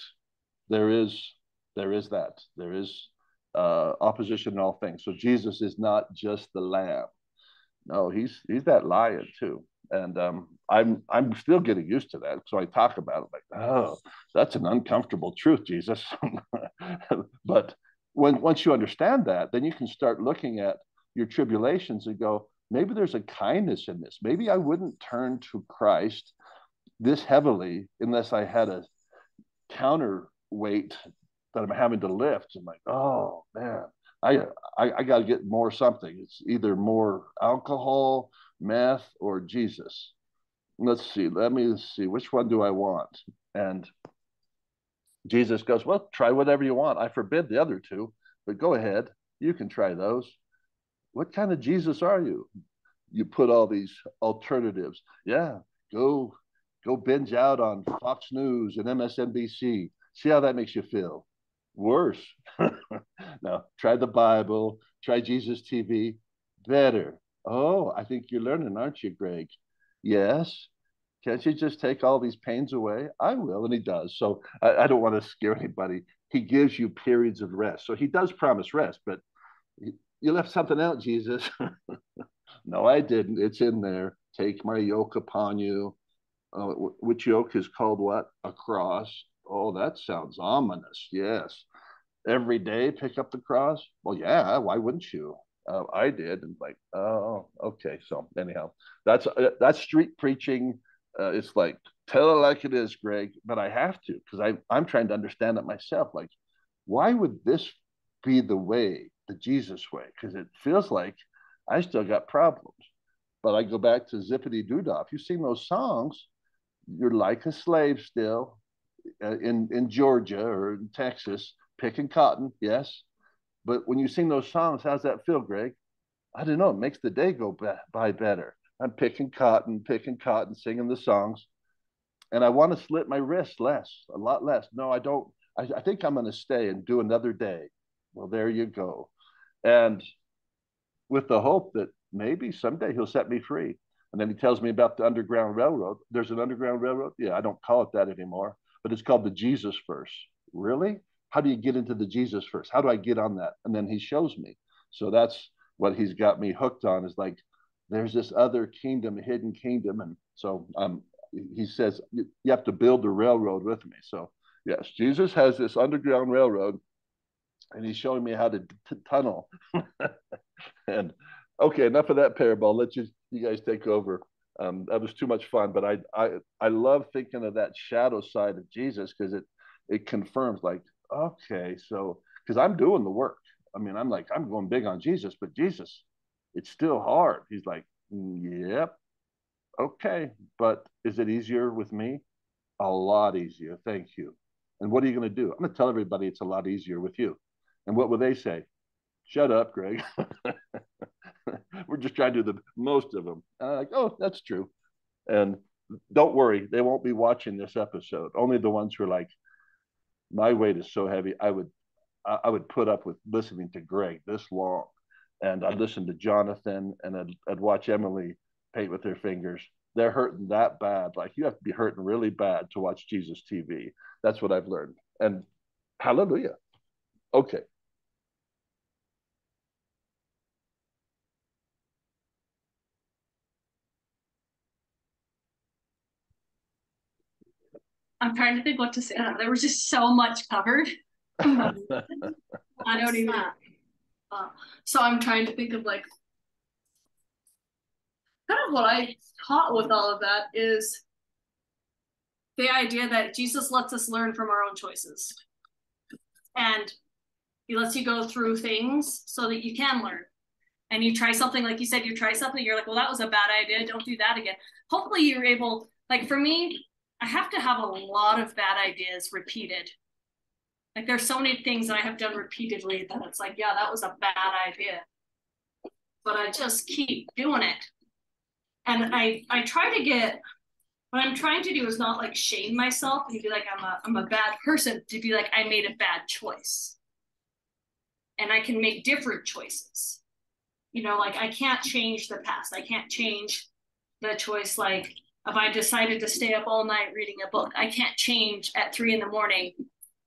there is there is that there is uh, opposition in all things. So Jesus is not just the lamb. No, he's he's that lion too and um, I'm I'm still getting used to that. So I talk about it like, oh, that's an uncomfortable truth, Jesus. but when once you understand that, then you can start looking at your tribulations and go, maybe there's a kindness in this. Maybe I wouldn't turn to Christ this heavily unless I had a counterweight that I'm having to lift. I'm like, oh man, I I, I got to get more something. It's either more alcohol meth or Jesus? Let's see. Let me see. Which one do I want? And Jesus goes, Well, try whatever you want. I forbid the other two, but go ahead. You can try those. What kind of Jesus are you? You put all these alternatives. Yeah, go go binge out on Fox News and MSNBC. See how that makes you feel. Worse. now, try the Bible, try Jesus TV. Better. Oh, I think you're learning, aren't you, Greg? Yes. Can't you just take all these pains away? I will. And he does. So I, I don't want to scare anybody. He gives you periods of rest. So he does promise rest, but you left something out, Jesus. no, I didn't. It's in there. Take my yoke upon you. Uh, which yoke is called what? A cross. Oh, that sounds ominous. Yes. Every day pick up the cross. Well, yeah. Why wouldn't you? Uh, I did, and like, oh, okay. So anyhow, that's uh, that's street preaching. Uh, it's like tell it like it is, Greg. But I have to because I'm trying to understand it myself. Like, why would this be the way, the Jesus way? Because it feels like I still got problems. But I go back to Zippity Doodah. If you sing those songs, you're like a slave still uh, in in Georgia or in Texas picking cotton. Yes, but when you sing those songs, how's that feel, Greg? I don't know. It makes the day go by better. I'm picking cotton, picking cotton, singing the songs. And I want to slit my wrist less, a lot less. No, I don't. I, I think I'm going to stay and do another day. Well, there you go. And with the hope that maybe someday he'll set me free. And then he tells me about the Underground Railroad. There's an Underground Railroad? Yeah, I don't call it that anymore, but it's called the Jesus Verse. Really? How do you get into the Jesus Verse? How do I get on that? And then he shows me. So that's what he's got me hooked on is like, there's this other kingdom, hidden kingdom. And so um, he says, you have to build the railroad with me. So, yes, Jesus has this Underground Railroad and he's showing me how to t- tunnel. and okay, enough of that parable. I'll let you you guys take over. Um, that was too much fun, but I I I love thinking of that shadow side of Jesus because it it confirms like okay, so because I'm doing the work. I mean, I'm like I'm going big on Jesus, but Jesus, it's still hard. He's like, yep, okay, but is it easier with me? A lot easier. Thank you. And what are you going to do? I'm going to tell everybody it's a lot easier with you. And what will they say? Shut up, Greg. We're just trying to do the most of them. I'm like, oh, that's true. And don't worry, they won't be watching this episode. Only the ones who are like, my weight is so heavy, I would I would put up with listening to Greg this long. And I'd listen to Jonathan and I'd, I'd watch Emily paint with her fingers. They're hurting that bad. Like you have to be hurting really bad to watch Jesus TV. That's what I've learned. And hallelujah. Okay. I'm trying to think what to say. Uh, there was just so much covered. I don't even. Uh, so I'm trying to think of like kind of what I taught with all of that is the idea that Jesus lets us learn from our own choices. And he lets you go through things so that you can learn. And you try something, like you said, you try something, you're like, well, that was a bad idea. Don't do that again. Hopefully, you're able, like for me, I have to have a lot of bad ideas repeated. Like there's so many things that I have done repeatedly that it's like, yeah, that was a bad idea. But I just keep doing it. And I I try to get what I'm trying to do is not like shame myself and be like I'm a I'm a bad person to be like I made a bad choice. And I can make different choices. You know, like I can't change the past. I can't change the choice like if I decided to stay up all night reading a book, I can't change at three in the morning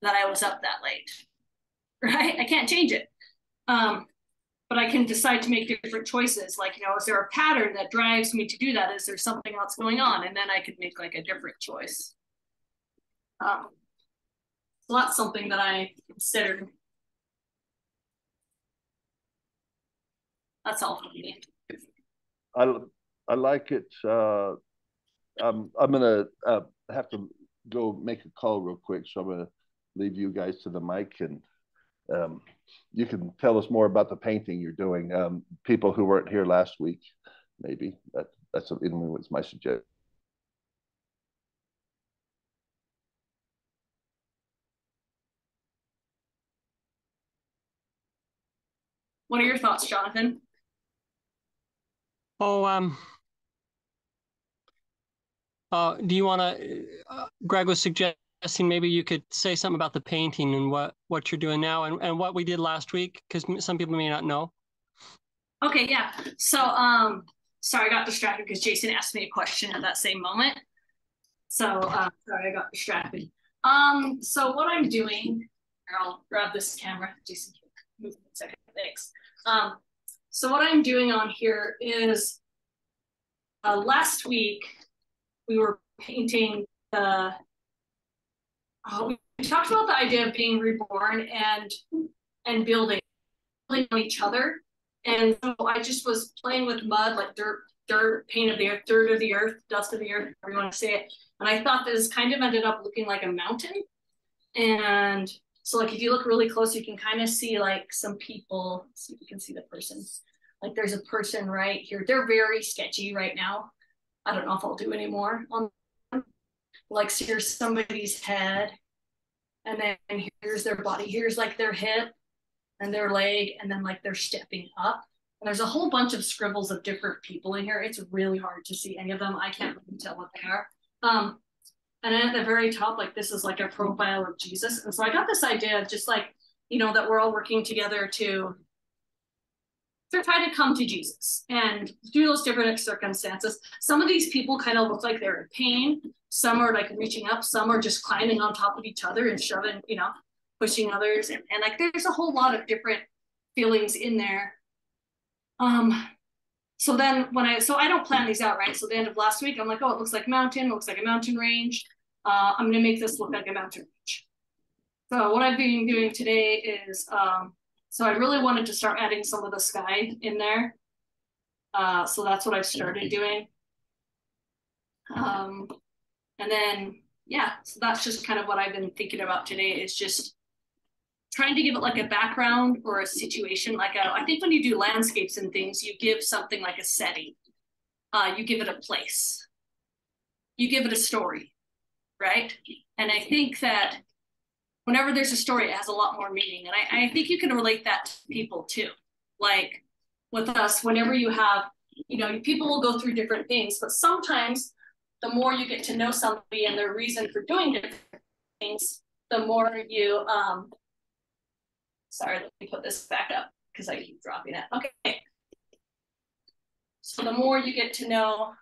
that I was up that late. Right? I can't change it. Um, but I can decide to make different choices. Like, you know, is there a pattern that drives me to do that? Is there something else going on? And then I could make like a different choice. Um, so that's something that I considered. That's all for me. I I like it. Uh, I'm I'm gonna uh, have to go make a call real quick, so I'm gonna leave you guys to the mic and um, you can tell us more about the painting you're doing. Um, people who weren't here last week, maybe that that's anyway was my suggestion. What are your thoughts, Jonathan? Oh, um, uh, do you want to? Uh, Greg was suggesting maybe you could say something about the painting and what what you're doing now and, and what we did last week because some people may not know. Okay yeah. So um sorry i got distracted because jason asked me a question at that same moment. So uh, sorry i got distracted. Um so what i'm doing i'll grab this camera. Jason move a second. Thanks. Um so what i'm doing on here is uh, last week we were painting the uh, we talked about the idea of being reborn and and building, building on each other. And so I just was playing with mud, like dirt, dirt, paint of the earth, dirt of the earth, dust of the earth, however you want to say it. And I thought this kind of ended up looking like a mountain. And so like if you look really close, you can kind of see like some people, see if you can see the person. Like there's a person right here. They're very sketchy right now. I don't know if I'll do any more on like here's somebody's head and then here's their body here's like their hip and their leg and then like they're stepping up And there's a whole bunch of scribbles of different people in here. It's really hard to see any of them. I can't really tell what they are. Um, and then at the very top, like this is like a profile of Jesus. And so I got this idea of just like, you know, that we're all working together to to try to come to Jesus and through those different circumstances. Some of these people kind of look like they're in pain. Some are like reaching up. Some are just climbing on top of each other and shoving, you know, pushing others. And, and like there's a whole lot of different feelings in there. Um, so then when I, so I don't plan these out, right? So the end of last week, I'm like, oh, it looks like mountain, it looks like a mountain range. Uh, I'm gonna make this look like a mountain range. So what I've been doing today is um, so I really wanted to start adding some of the sky in there. Uh, so that's what I've started doing. Um, and then, yeah, so that's just kind of what I've been thinking about today is just trying to give it like a background or a situation. Like a, I think when you do landscapes and things, you give something like a setting. Uh, you give it a place. You give it a story, right? And I think that whenever there's a story, it has a lot more meaning. And I, I think you can relate that to people too. Like with us, whenever you have, you know, people will go through different things, but sometimes the more you get to know somebody and their reason for doing different things, the more you, um, sorry, let me put this back up because I keep dropping it. Okay. So the more you get to know,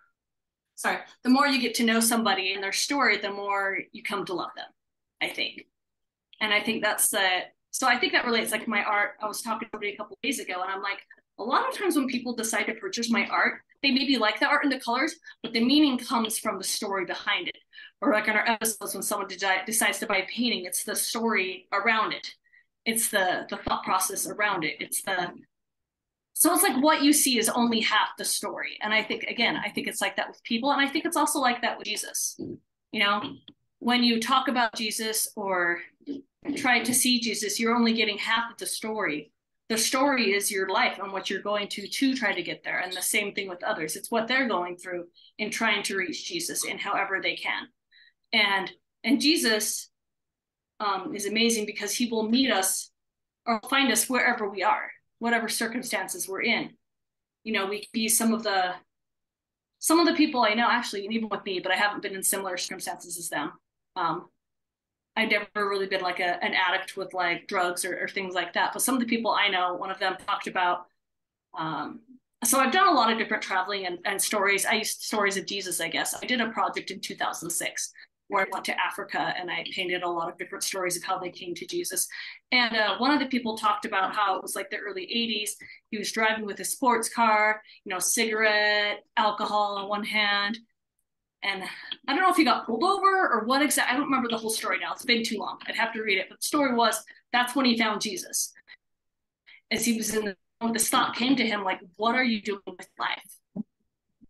sorry, the more you get to know somebody and their story, the more you come to love them, I think and I think that's the so I think that relates like my art. I was talking to a couple days ago, and I'm like, a lot of times when people decide to purchase my art, they maybe like the art and the colors, but the meaning comes from the story behind it. Or like in our episodes, when someone de- decides to buy a painting, it's the story around it. It's the the thought process around it. It's the so it's like what you see is only half the story. And I think again, I think it's like that with people, and I think it's also like that with Jesus. You know, when you talk about Jesus or try to see Jesus, you're only getting half of the story. The story is your life and what you're going to to try to get there. And the same thing with others. It's what they're going through in trying to reach Jesus in however they can. And and Jesus um, is amazing because he will meet us or find us wherever we are, whatever circumstances we're in. You know, we be some of the some of the people I know actually, and even with me, but I haven't been in similar circumstances as them. Um, I've never really been like a, an addict with like drugs or, or, things like that. But some of the people I know, one of them talked about. Um, so I've done a lot of different traveling and, and stories. I used stories of Jesus, I guess. I did a project in 2006 where I went to Africa and I painted a lot of different stories of how they came to Jesus. And uh, one of the people talked about how it was like the early 80s. He was driving with a sports car, you know, cigarette, alcohol on one hand, and I don't know if he got pulled over or what exactly. I don't remember the whole story now. It's been too long. I'd have to read it. But the story was that's when he found Jesus. As he was in the, this thought came to him like, what are you doing with life?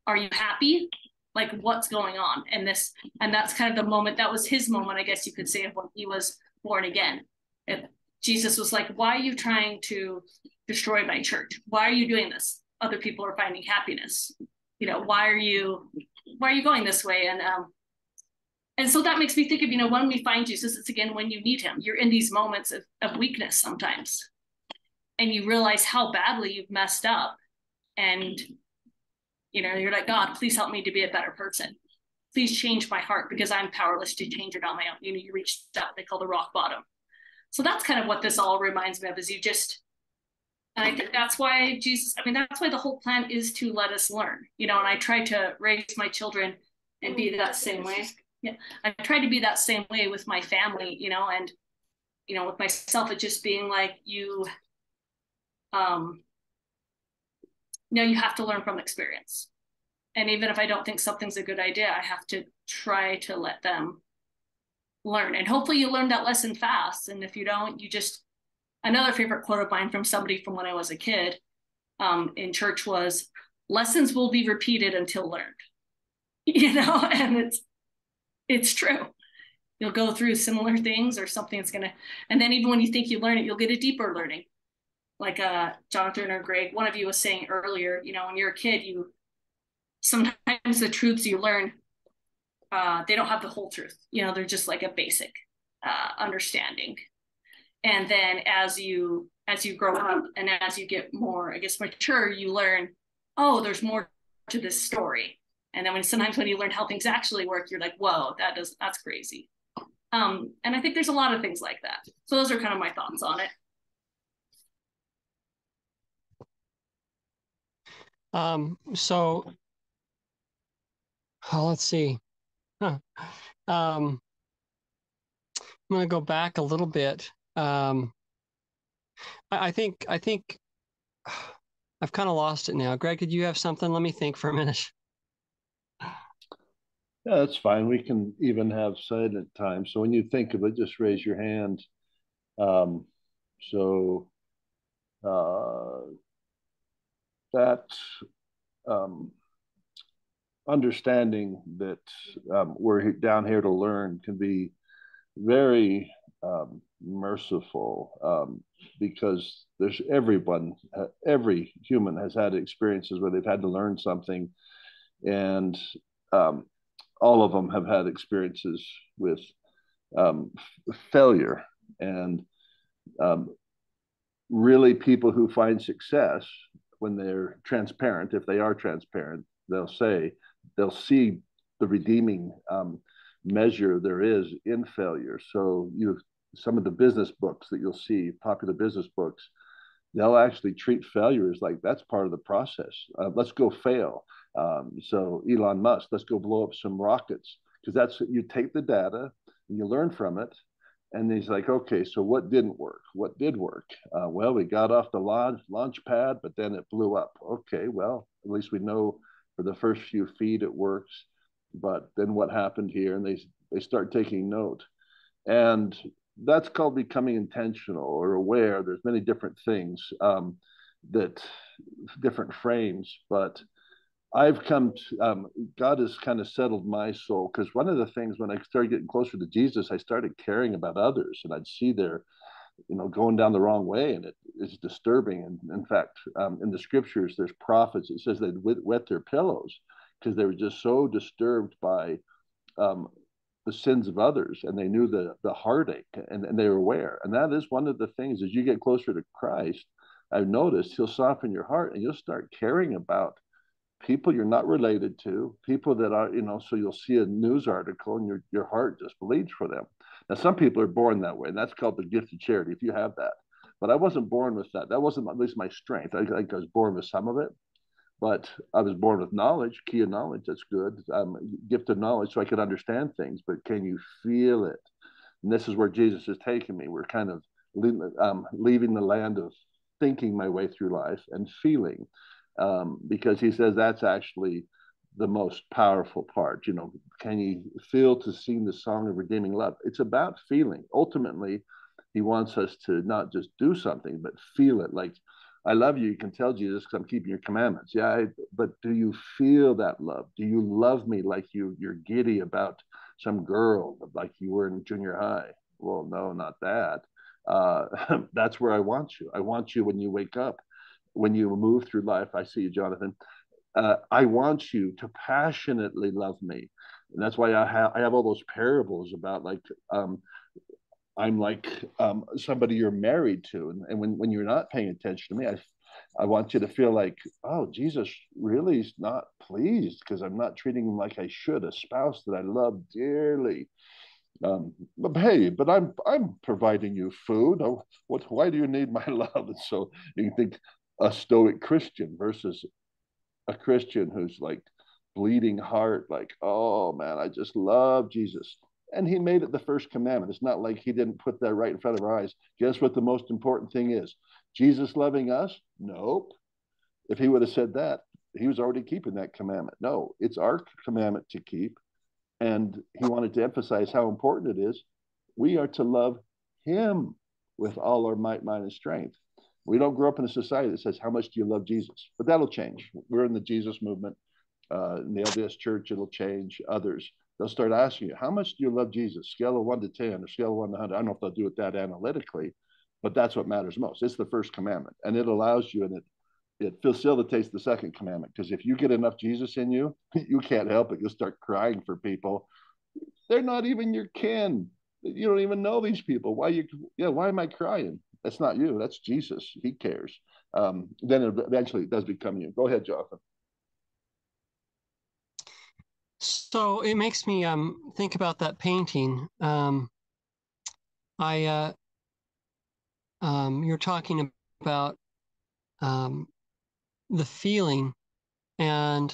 Are you happy? Like what's going on? And this, and that's kind of the moment. That was his moment, I guess you could say, of when he was born again. And Jesus was like, why are you trying to destroy my church? Why are you doing this? Other people are finding happiness. You know, why are you why are you going this way? And um, and so that makes me think of, you know, when we find Jesus, it's again when you need him. You're in these moments of, of weakness sometimes. And you realize how badly you've messed up. And you know, you're like, God, please help me to be a better person. Please change my heart because I'm powerless to change it on my own. You know, you reach that they call the rock bottom. So that's kind of what this all reminds me of is you just and I think that's why Jesus, I mean, that's why the whole plan is to let us learn, you know, and I try to raise my children and be that same way. Yeah. I try to be that same way with my family, you know, and, you know, with myself, it just being like you, um, you know, you have to learn from experience. And even if I don't think something's a good idea, I have to try to let them learn. And hopefully you learn that lesson fast. And if you don't, you just another favorite quote of mine from somebody from when I was a kid um, in church was lessons will be repeated until learned. You know and it's it's true. You'll go through similar things or something that's gonna and then even when you think you learn it you'll get a deeper learning. Like uh jonathan or greg one of you was saying earlier you know when you're a kid you sometimes the truths you learn uh they don't have the whole truth. You know they're just like a basic uh understanding and then as you as you grow up and as you get more i guess mature you learn oh there's more to this story. And then when sometimes when you learn how things actually work you're like whoa that does that's crazy. Um, and i think there's a lot of things like that. So those are kind of my thoughts on it. Um, so let's see. Huh. um, i'm going to go back a little bit um, I, I think I think I've kind of lost it now. Greg, did you have something? Let me think for a minute. Yeah, that's fine. We can even have silent time. So when you think of it, just raise your hand. Um, so uh, that um, understanding that um, we're down here to learn can be very um, merciful um, because there's everyone, every human has had experiences where they've had to learn something, and um, all of them have had experiences with um, failure. And um, really, people who find success when they're transparent, if they are transparent, they'll say, they'll see the redeeming um, measure there is in failure. So you some of the business books that you'll see, popular business books, they'll actually treat failure as like that's part of the process. Uh, let's go fail. Um, so Elon Musk, let's go blow up some rockets because that's you take the data and you learn from it. And he's like, okay, so what didn't work? What did work? Uh, well, we got off the launch launch pad, but then it blew up. Okay, well, at least we know for the first few feet it works. But then what happened here? And they they start taking note. And that's called becoming intentional or aware. There's many different things um, that different frames, but I've come to, um, God has kind of settled my soul because one of the things when I started getting closer to Jesus, I started caring about others and I'd see their, you know, going down the wrong way and it is disturbing. And in fact, um, in the scriptures, there's prophets, it says they'd wet their pillows because they were just so disturbed by um, the sins of others and they knew the the heartache and, and they were aware. And that is one of the things as you get closer to christ i've noticed he'll soften your heart and you'll start caring about people you're not related to people that are you know so you'll see a news article and your, your heart just bleeds for them. Now some people are born that way and that's called the gift of charity if you have that. But i wasn't born with that. That wasn't at least my strength. I, I was born with some of it but I was born with knowledge, key of knowledge. That's good. Gift of knowledge, so I could understand things. But can you feel it? And this is where Jesus is taking me. We're kind of um, leaving the land of thinking my way through life and feeling, um, because he says that's actually the most powerful part. You know, can you feel to sing the song of redeeming love? It's about feeling. Ultimately, he wants us to not just do something, but feel it. Like I love you. You can tell Jesus because I'm keeping your commandments. Yeah, I, but do you feel that love? Do you love me like you you're giddy about some girl like you were in junior high? Well, no, not that. Uh, that's where I want you. I want you when you wake up, when you move through life. I see you, Jonathan. Uh, I want you to passionately love me, and that's why I have I have all those parables about like um, I'm like um, somebody you're married to. And, and when, when you're not paying attention to me, I, I want you to feel like, oh, Jesus really is not pleased because I'm not treating him like I should, a spouse that I love dearly. Um, but hey, but I'm I'm providing you food. Oh, what? Why do you need my love? And so you think a stoic Christian versus a Christian who's like bleeding heart, like, oh man, I just love Jesus and he made it the first commandment. It's not like he didn't put that right in front of our eyes. Guess what the most important thing is? Jesus loving us? Nope. If he would have said that, he was already keeping that commandment. No, it's our commandment to keep. And he wanted to emphasize how important it is. We are to love him with all our might, mind, and strength. We don't grow up in a society that says, How much do you love Jesus? But that'll change. We're in the Jesus movement. Uh, in the LDS church, it'll change. Others they'll start asking you, how much do you love Jesus? Scale of one to 10 or scale of one to 100. I don't know if they'll do it that analytically, but that's what matters most. It's the first commandment and it allows you and it, it facilitates the second commandment because if you get enough Jesus in you, you can't help it. You'll start crying for people. They're not even your kin. you don't even know these people. Why you? Yeah, why am I crying? That's not you. That's Jesus. He cares. Um, then eventually it does become you. Go ahead, Jonathan. So it makes me um, think about that painting. Um, I uh, um, you're talking about um, the feeling, and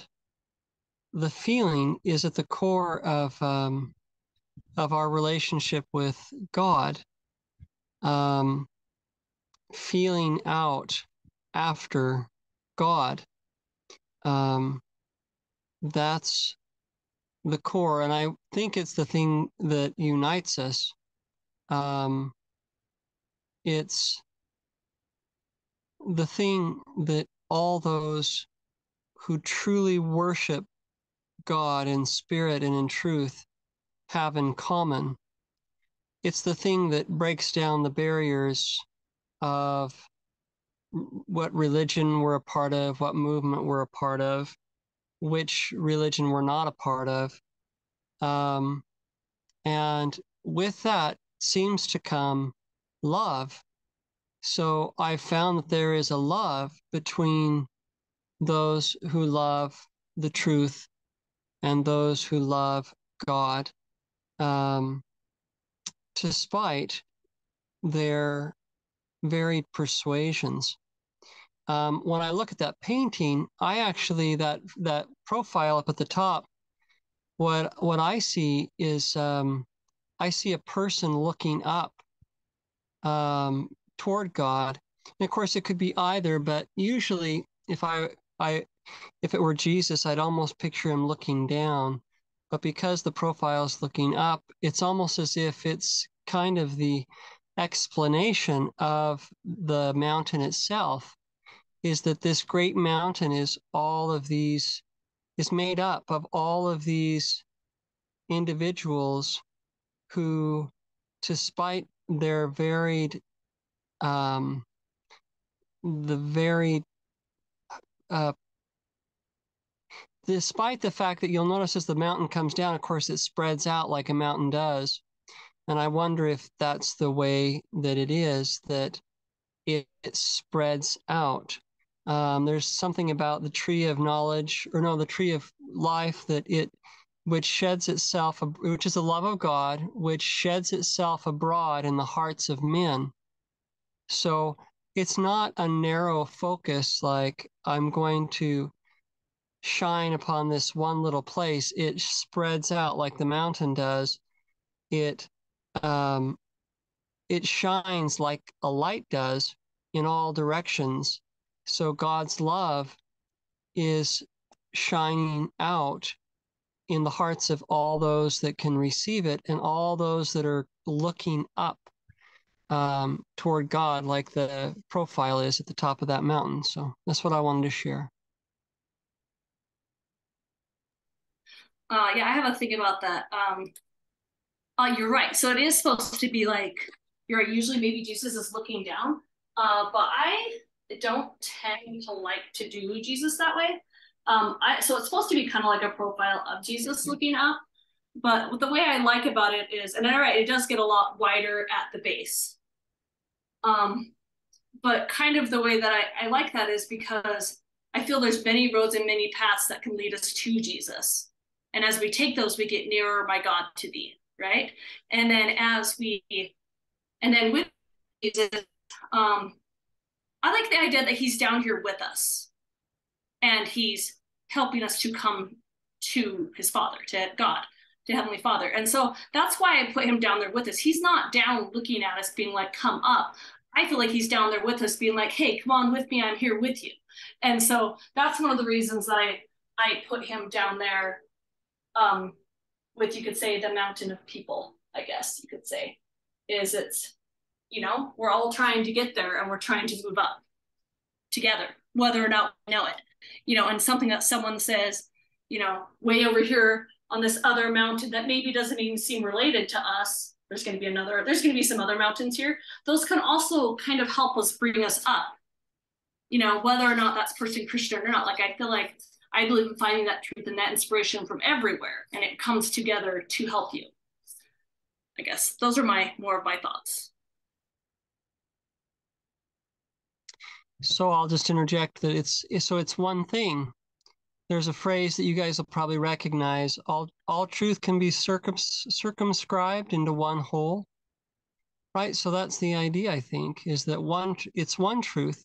the feeling is at the core of um, of our relationship with God. Um, feeling out after God. That's the core, and I think it's the thing that unites us. Um, it's the thing that all those who truly worship God in spirit and in truth have in common. It's the thing that breaks down the barriers of what religion we're a part of, what movement we're a part of, which religion we're not a part of. Um, and with that seems to come love. So I found that there is a love between those who love the truth and those who love God, um, despite their varied persuasions. Um, when I look at that painting, I actually that that profile up at the top. What what I see is um, I see a person looking up um, toward God. And of course, it could be either, but usually, if I I if it were Jesus, I'd almost picture him looking down. But because the profile is looking up, it's almost as if it's kind of the explanation of the mountain itself is that this great mountain is all of these, is made up of all of these individuals who, despite their varied, um, the varied, uh, despite the fact that you'll notice as the mountain comes down, of course, it spreads out like a mountain does. And I wonder if that's the way that it is, that it, it spreads out. Um, there's something about the tree of knowledge, or no, the tree of life that it, which sheds itself, which is the love of God, which sheds itself abroad in the hearts of men. So it's not a narrow focus like I'm going to shine upon this one little place. It spreads out like the mountain does. It um, it shines like a light does in all directions so God's love is shining out in the hearts of all those that can receive it and all those that are looking up um, toward God, like the profile is at the top of that mountain. So that's what I wanted to share. Uh, yeah, I have a thing about that. Um, uh, you're right. So it is supposed to be like you're usually maybe Jesus is looking down, uh, but I don't tend to like to do Jesus that way. Um, I, so it's supposed to be kind of like a profile of Jesus looking up. But the way I like about it is, and all right, it does get a lot wider at the base. Um, but kind of the way that I, I like that is because I feel there's many roads and many paths that can lead us to Jesus. And as we take those, we get nearer, my God, to thee, right? And then as we, and then with Jesus, um, I like the idea that he's down here with us and he's helping us to come to his father, to God, to Heavenly Father. And so that's why I put him down there with us. He's not down looking at us, being like, come up. I feel like he's down there with us, being like, hey, come on with me. I'm here with you. And so that's one of the reasons that I, I put him down there um, with, you could say, the mountain of people, I guess you could say, is it's you know, we're all trying to get there and we're trying to move up together, whether or not we know it. You know, and something that someone says, you know, way over here on this other mountain that maybe doesn't even seem related to us. There's going to be another, there's going to be some other mountains here. Those can also kind of help us bring us up, you know, whether or not that's person Christian or not. Like, I feel like I believe in finding that truth and that inspiration from everywhere, and it comes together to help you. I guess those are my more of my thoughts. So I'll just interject that it's so it's one thing. There's a phrase that you guys will probably recognize. All all truth can be circum, circumscribed into one whole. Right? So that's the idea, I think, is that one it's one truth,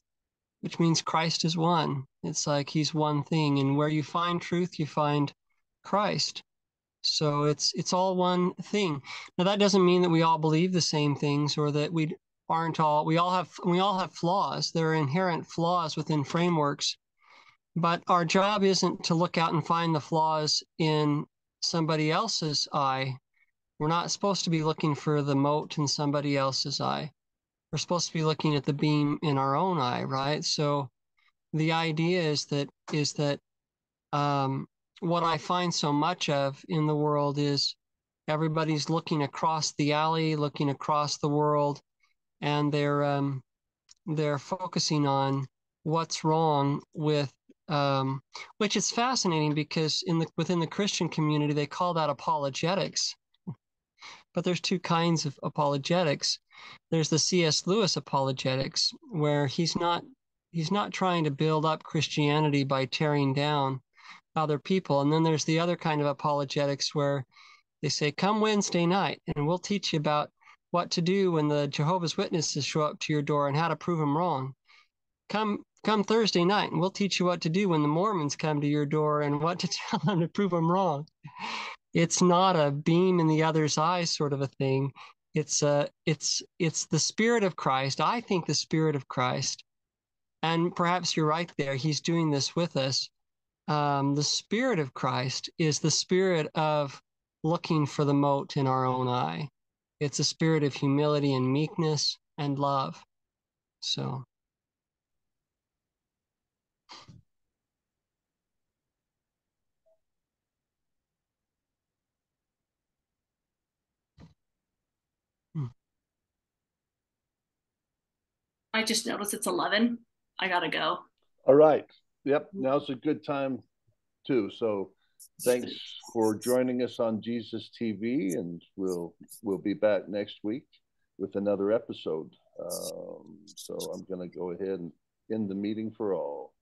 which means Christ is one. It's like he's one thing. And where you find truth, you find Christ. So it's it's all one thing. Now that doesn't mean that we all believe the same things or that we aren't all we all have we all have flaws. There are inherent flaws within frameworks. But our job isn't to look out and find the flaws in somebody else's eye. We're not supposed to be looking for the mote in somebody else's eye. We're supposed to be looking at the beam in our own eye right? So the idea is that is that um, what i find so much of in the world is everybody's looking across the alley looking across the world and they're um, they're focusing on what's wrong with um, which is fascinating because in the within the Christian community they call that apologetics. But there's two kinds of apologetics. There's the C.S. Lewis apologetics, where he's not he's not trying to build up Christianity by tearing down other people. And then there's the other kind of apologetics where they say, "Come Wednesday night, and we'll teach you about what to do when the Jehovah's Witnesses show up to your door and how to prove them wrong. Come come Thursday night and we'll teach you what to do when the Mormons come to your door and what to tell them to prove them wrong. It's not a beam in the other's eye sort of a thing. It's a it's it's the spirit of Christ. I think the spirit of Christ. And perhaps you're right there. He's doing this with us. Um, the spirit of Christ is the spirit of looking for the mote in our own eye. It's a spirit of humility and meekness and love. So. Hmm. I just noticed it's 11. I got to go. All right. Yep. Now's a good time, too. So thanks for joining us on Jesus TV, and we'll we'll be back next week with another episode. Um, so I'm going to go ahead and end the meeting for all.